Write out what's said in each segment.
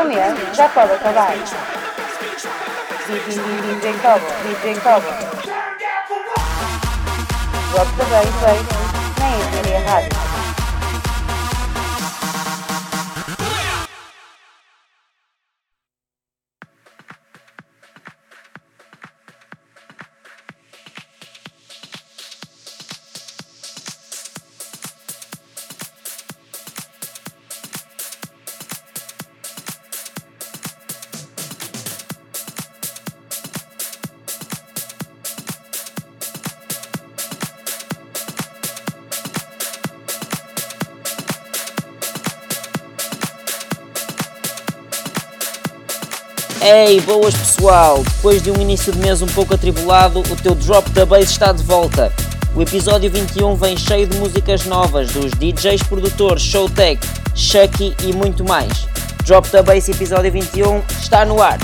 o mês já pode acabar. DJ Cobo, DJ Cobo. Drop the bass, bass, na Engenharia Rádio. Ei, boas pessoal! Depois de um início de mês um pouco atribulado, o teu Drop da Bass está de volta. O episódio 21 vem cheio de músicas novas dos DJs, produtores, Showtech, Chucky e muito mais. Drop da Bass episódio 21 está no ar.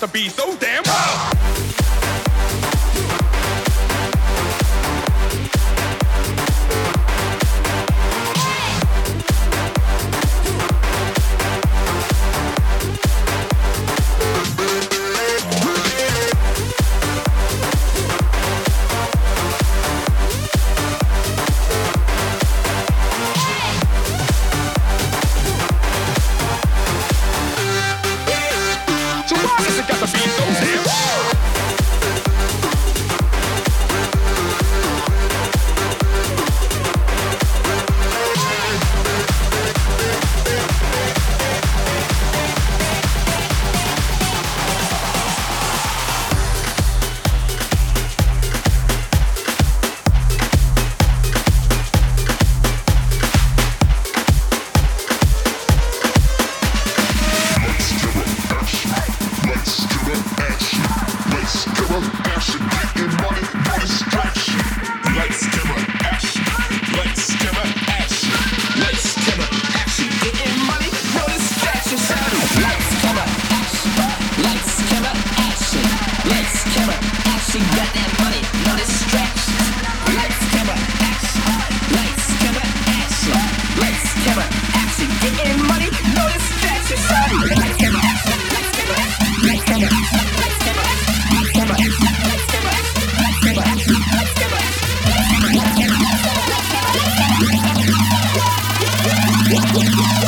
Got to be so damn hard? Motherfucker.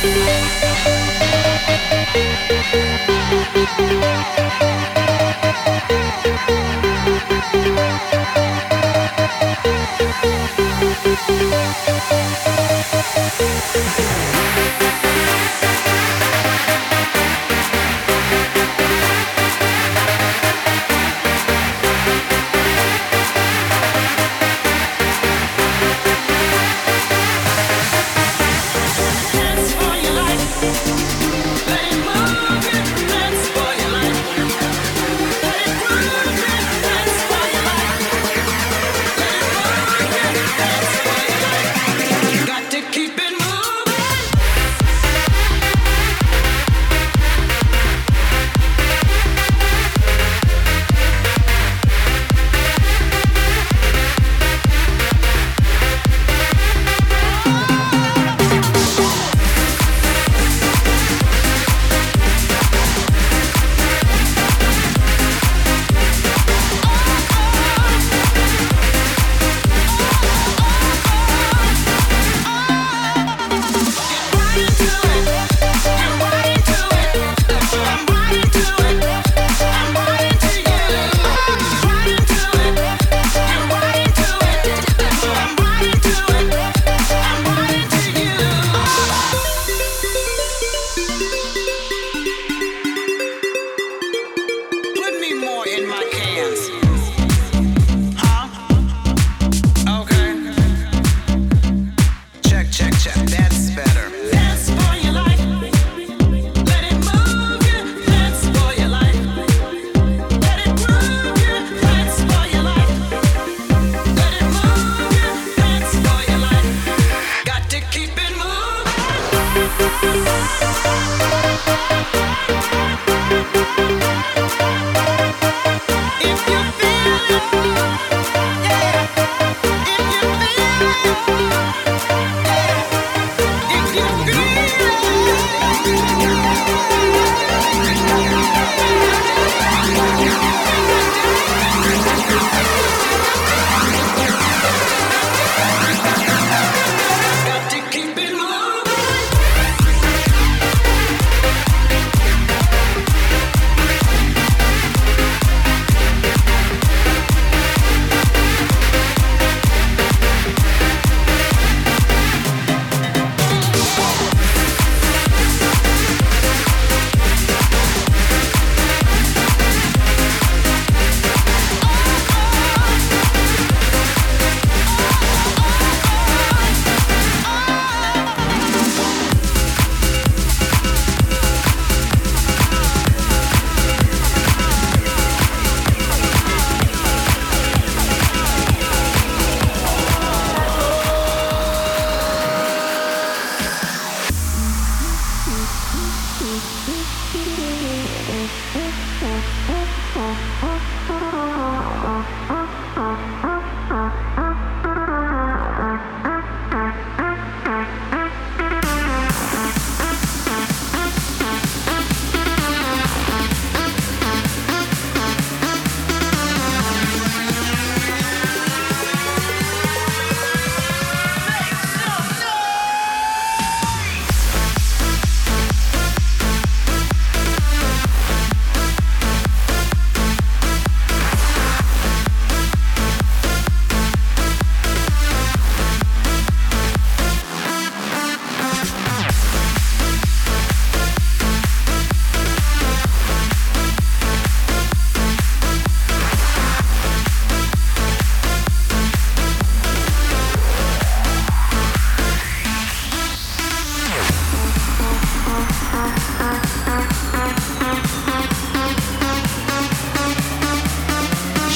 Dance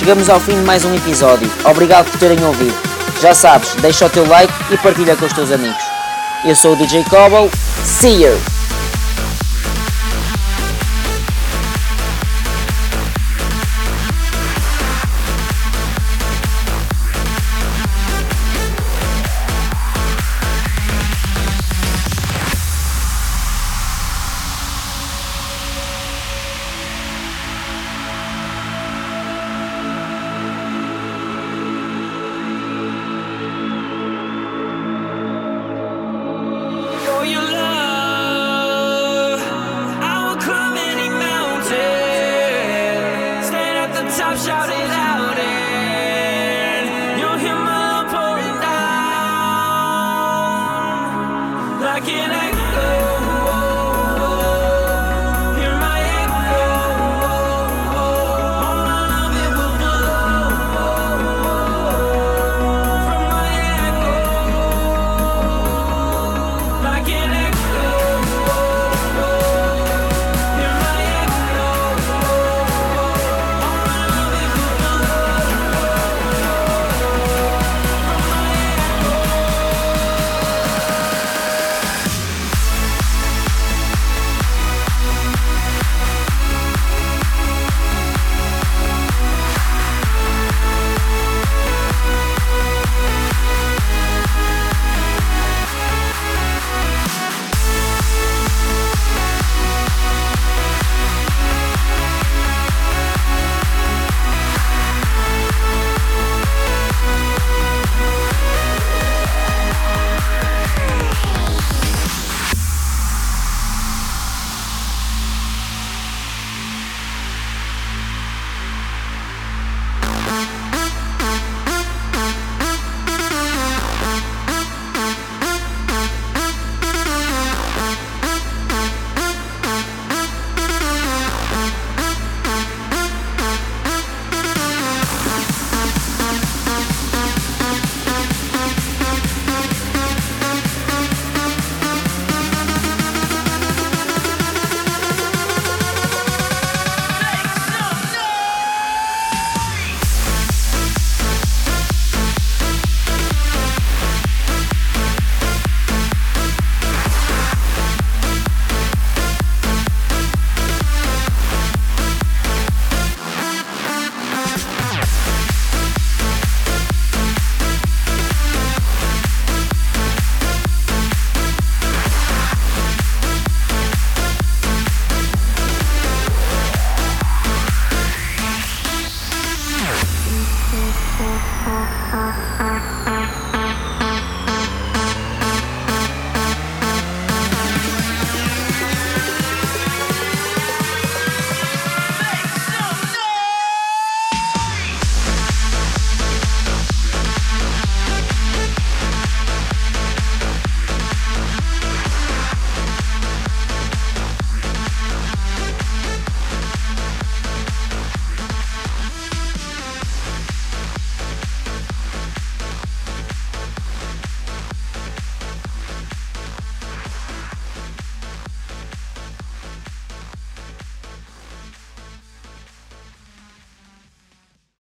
chegamos ao fim de mais um episódio. Obrigado por terem ouvido. Já sabes, deixa o teu like e partilha com os teus amigos. Eu sou o DJ Cobble. See you!